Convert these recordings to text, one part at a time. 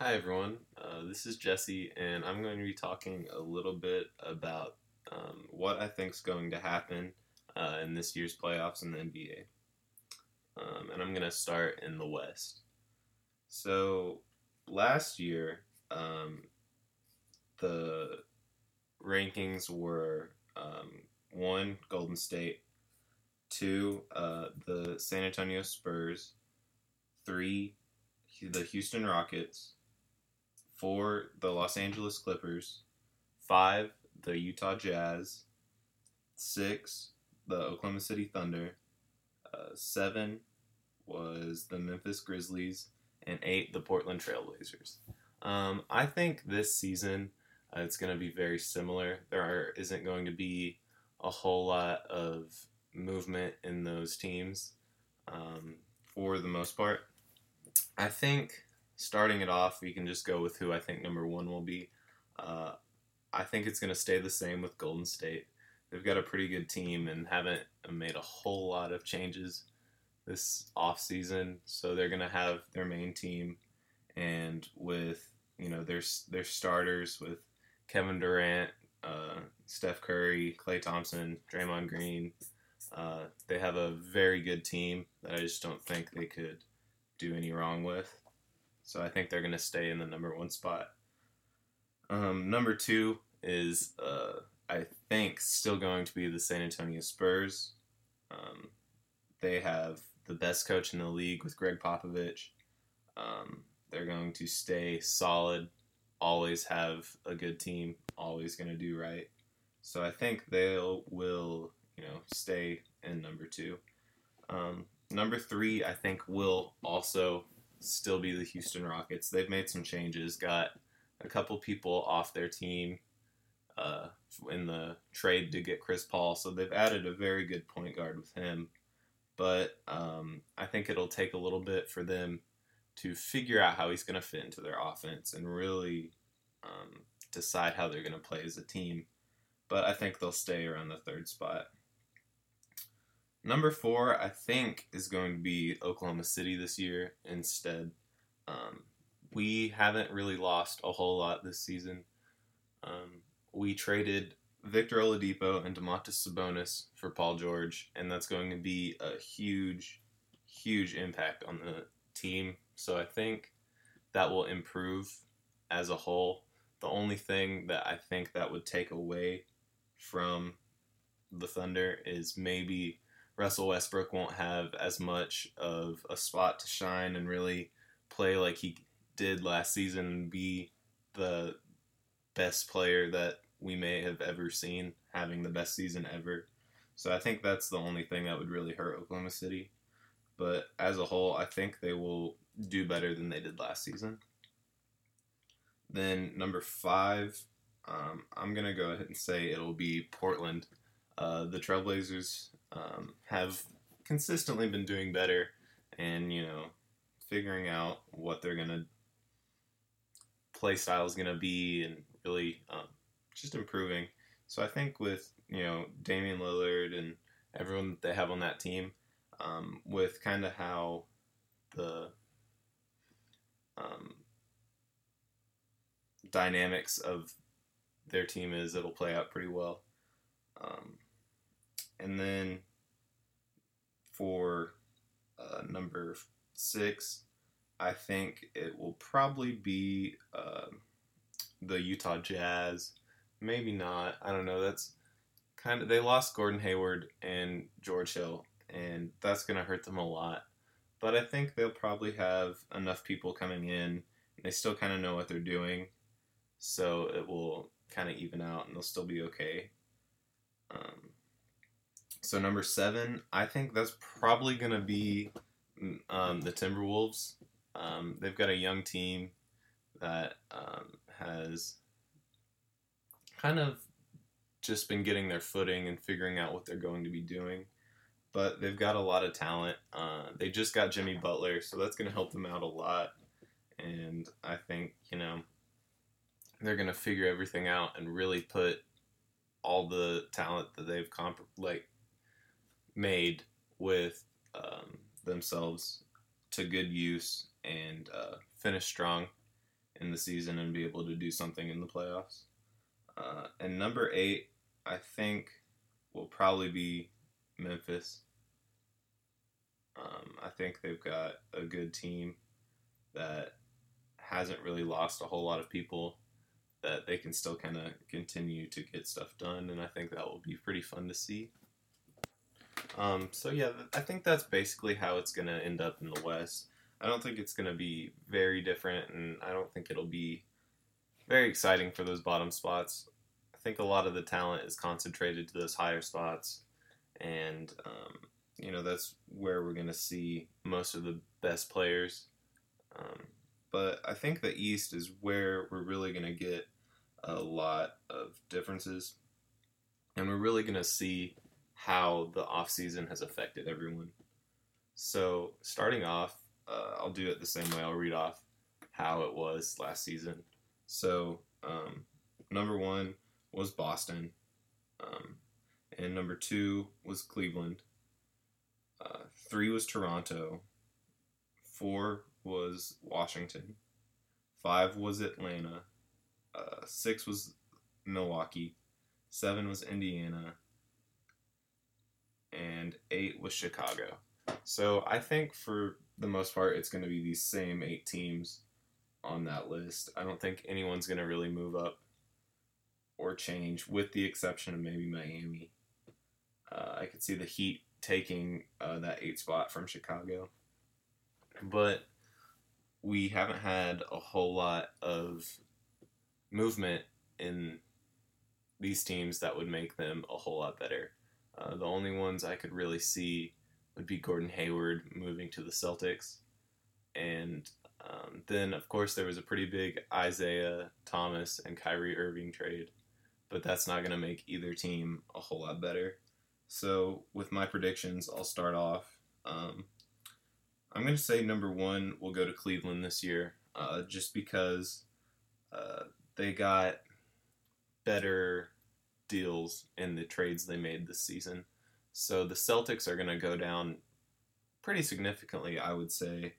Hi, everyone. Uh, this is Jesse, and I'm going to be talking a little bit about um, what I think is going to happen uh, in this year's playoffs in the NBA. Um, and I'm going to start in the West. So, last year, um, the rankings were um, one, Golden State, two, uh, the San Antonio Spurs, three, the Houston Rockets, four, the Los Angeles Clippers, five, the Utah Jazz, six, the Oklahoma City Thunder, uh, seven was the Memphis Grizzlies, and eight, the Portland Trailblazers. Um, I think this season uh, it's going to be very similar. There are, isn't going to be a whole lot of movement in those teams um, for the most part. I think starting it off, we can just go with who I think number one will be. Uh, I think it's going to stay the same with Golden State. They've got a pretty good team and haven't made a whole lot of changes this off season, so they're going to have their main team and with you know their their starters with Kevin Durant, uh, Steph Curry, Klay Thompson, Draymond Green. Uh, they have a very good team that I just don't think they could do any wrong with. So I think they're going to stay in the number one spot. Um, number two is, uh, I think, still going to be the San Antonio Spurs. Um, they have the best coach in the league with Gregg Popovich. Um, they're going to stay solid, always have a good team, always going to do right. So I think they will, you know, stay in number two. Um, number three, I think, will also still be the Houston Rockets. They've made some changes, got a couple people off their team uh, in the trade to get Chris Paul, so they've added a very good point guard with him. But um, I think it'll take a little bit for them to figure out how he's going to fit into their offense and really um, decide how they're going to play as a team. But I think they'll stay around the third spot. Number four, I think, is going to be Oklahoma City this year instead. Um, we haven't really lost a whole lot this season. Um, we traded Victor Oladipo and Domantas Sabonis for Paul George, and that's going to be a huge, huge impact on the team. So I think that will improve as a whole. The only thing that I think that would take away from the Thunder is maybe Russell Westbrook won't have as much of a spot to shine and really play like he did last season and be the best player that we may have ever seen, having the best season ever. So I think that's the only thing that would really hurt Oklahoma City. But as a whole, I think they will do better than they did last season. Then number five, um, I'm gonna go ahead and say it'll be Portland. Uh, the Trailblazers um, have consistently been doing better, and you know, figuring out what they're gonna play style is gonna be, and really um, just improving. So I think with you know Damian Lillard and everyone that they have on that team, um, with kind of how the um, dynamics of their team is, it'll play out pretty well. Um, and then for uh, number six, I think it will probably be uh, the Utah Jazz. Maybe not. I don't know. That's kind of they lost Gordon Hayward and George Hill, and that's going to hurt them a lot. But I think they'll probably have enough people coming in, they still kind of know what they're doing, so it will kind of even out, and they'll still be okay. Um, so number seven, I think that's probably going to be um, the Timberwolves. Um, they've got a young team that um, has kind of just been getting their footing and figuring out what they're going to be doing. But they've got a lot of talent. Uh, they just got Jimmy Butler, so that's going to help them out a lot. And I think, you know, they're going to figure everything out and really put all the talent that they've comp- like made with um, themselves to good use and uh, finish strong in the season and be able to do something in the playoffs. Uh, and number eight, I think, will probably be Memphis. Um, I think they've got a good team that hasn't really lost a whole lot of people that they can still kind of continue to get stuff done, and I think that will be pretty fun to see. Um, so yeah, I think that's basically how it's to end up in the West. I don't think it's to be very different, and I don't think it'll be very exciting for those bottom spots. I think a lot of the talent is concentrated to those higher spots, and um, you know that's where we're to see most of the best players. Um, but I think the East is where we're really to get a lot of differences, and we're really to see how the off season has affected everyone. So starting off, uh, I'll do it the same way. I'll read off how it was last season. So um, number one was Boston, um, and number two was Cleveland. Uh, three was Toronto. Four was Washington. Five was Atlanta. Uh, six was Milwaukee. Seven was Indiana. And eight was Chicago. So I think for the most part, it's going to be these same eight teams on that list. I don't think anyone's going to really move up or change, with the exception of maybe Miami. Uh, I could see the Heat taking uh, that eight spot from Chicago. But we haven't had a whole lot of movement in these teams that would make them a whole lot better. Uh, the only ones I could really see would be Gordon Hayward moving to the Celtics. And um, then, of course, there was a pretty big Isaiah Thomas and Kyrie Irving trade, but that's not going to make either team a whole lot better. So, with my predictions, I'll start off. Um, I'm going to say number one will go to Cleveland this year, uh, just because uh, they got better deals in the trades they made this season. So the Celtics are going to go down pretty significantly, I would say,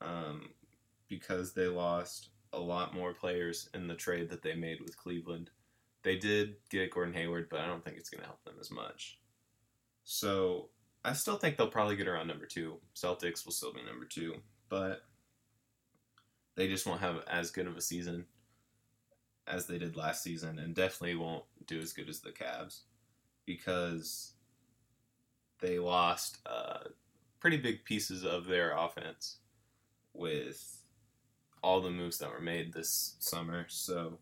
um, because they lost a lot more players in the trade that they made with Cleveland. They did get Gordon Hayward, but I don't think it's going to help them as much. So I still think they'll probably get around number two. Celtics will still be number two, but they just won't have as good of a season as they did last season, and definitely won't do as good as the Cavs because they lost uh, pretty big pieces of their offense with all the moves that were made this summer. So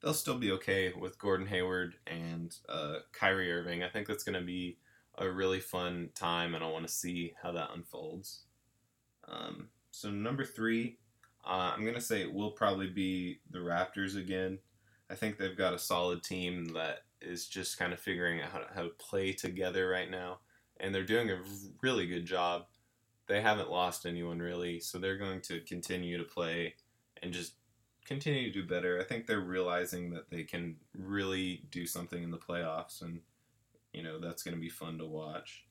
they'll still be okay with Gordon Hayward and uh, Kyrie Irving. I think that's going to be a really fun time, and I want to see how that unfolds. Um, so number three, uh, I'm gonna say it will probably be the Raptors again. I think they've got a solid team that is just kind of figuring out how to, how to play together right now, and they're doing a really good job. They haven't lost anyone really, so they're going to continue to play and just continue to do better. I think they're realizing that they can really do something in the playoffs, and you know that's going to be fun to watch.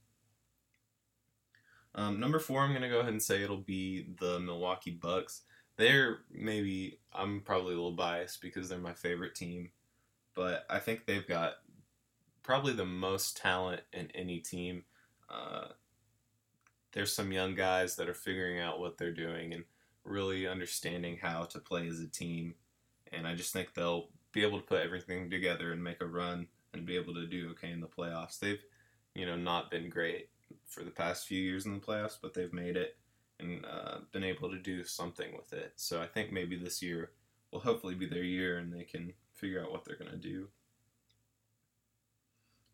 Um, number four, I'm going to go ahead and say it'll be the Milwaukee Bucks. They're maybe I'm probably a little biased because they're my favorite team, but I think they've got probably the most talent in any team. Uh, there's some young guys that are figuring out what they're doing and really understanding how to play as a team, and I just think they'll be able to put everything together and make a run and be able to do okay in the playoffs. They've, you know, not been great for the past few years in the playoffs, but they've made it and uh, been able to do something with it. So I think maybe this year will hopefully be their year and they can figure out what they're going to do.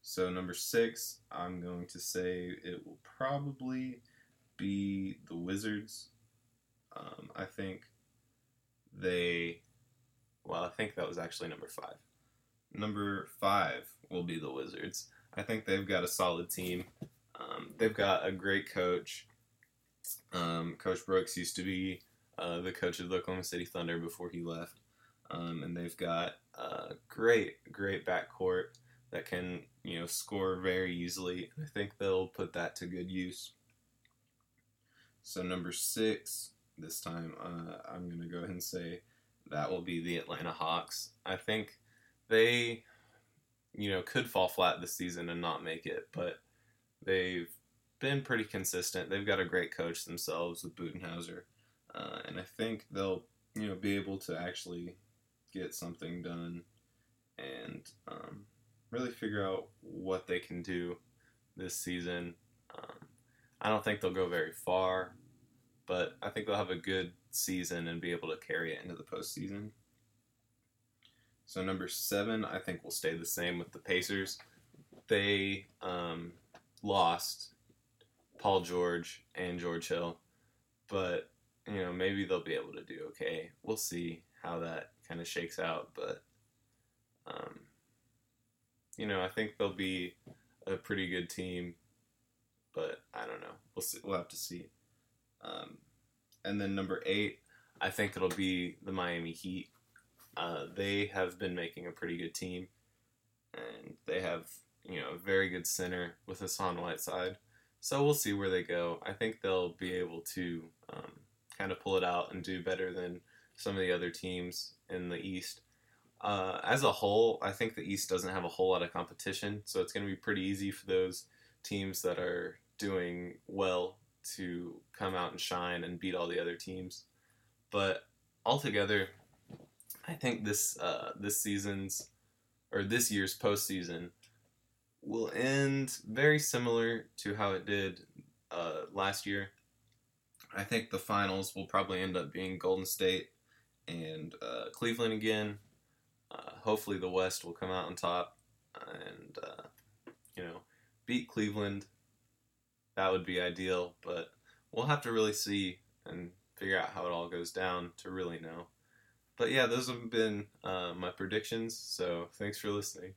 So number six, I'm going to say it will probably be the Wizards. Um, I think they, well, I think that was actually number five. Number five will be the Wizards. I think they've got a solid team. Um, they've got a great coach. Um, coach Brooks used to be uh, the coach of the Oklahoma City Thunder before he left. Um, and they've got a great, great backcourt that can, you know, score very easily. I think they'll put that to good use. So number six, this time, uh, I'm going to go ahead and say that will be the Atlanta Hawks. I think they, you know, could fall flat this season and not make it, but they've been pretty consistent. They've got a great coach themselves with Budenholzer, uh, and I think they'll, you know, be able to actually get something done and um, really figure out what they can do this season. Um, I don't think they'll go very far, but I think they'll have a good season and be able to carry it into the postseason. So number seven, I think will stay the same with the Pacers. They um, lost Paul George and George Hill, but you know maybe they'll be able to do okay. We'll see how that kind of shakes out, but um, you know I think they'll be a pretty good team, but I don't know. We'll see. We'll have to see. Um, and then number eight, I think it'll be the Miami Heat. Uh, they have been making a pretty good team, and they have you know a very good center with Hassan Whiteside. So we'll see where they go. I think they'll be able to um, kind of pull it out and do better than some of the other teams in the East. Uh, as a whole, I think the East doesn't have a whole lot of competition, so it's going to be pretty easy for those teams that are doing well to come out and shine and beat all the other teams. But altogether, I think this uh, this season's or this year's postseason will end very similar to how it did uh, last year. I think the finals will probably end up being Golden State and uh, Cleveland again. Uh, hopefully, the West will come out on top and uh, you know beat Cleveland. That would be ideal, but we'll have to really see and figure out how it all goes down to really know. But yeah, those have been uh, my predictions. So thanks for listening.